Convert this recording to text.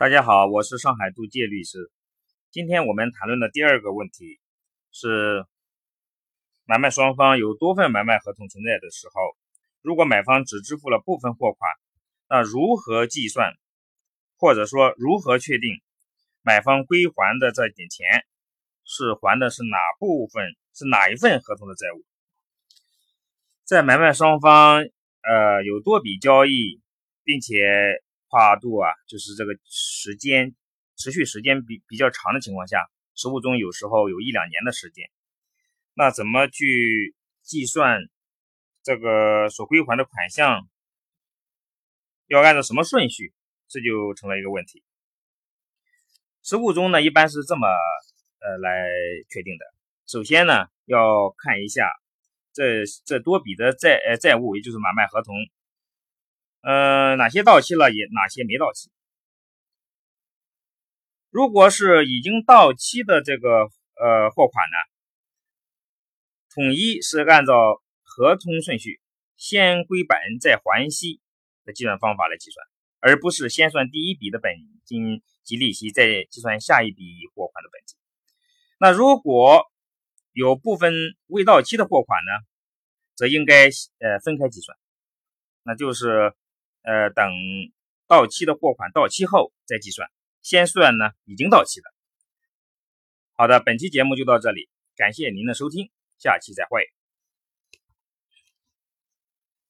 大家好，我是上海杜介律师。今天我们谈论的第二个问题是，买卖双方有多份买卖合同存在的时候，如果买方只支付了部分货款，那如何计算，或者说如何确定买方归还的这点钱是还的是哪部分，是哪一份合同的债务？在买卖双方呃有多笔交易，并且。跨度啊，就是这个时间持续时间比比较长的情况下，实务中有时候有一两年的时间。那怎么去计算这个所归还的款项？要按照什么顺序？这就成了一个问题。实务中呢，一般是这么呃来确定的。首先呢，要看一下这这多笔的债呃债务，也就是买卖合同。呃，哪些到期了，也哪些没到期？如果是已经到期的这个呃货款呢，统一是按照合同顺序，先归本再还息的计算方法来计算，而不是先算第一笔的本金及利息，再计算下一笔货款的本金。那如果有部分未到期的货款呢，则应该呃分开计算，那就是。呃，等到期的货款到期后再计算，先算呢已经到期的。好的，本期节目就到这里，感谢您的收听，下期再会。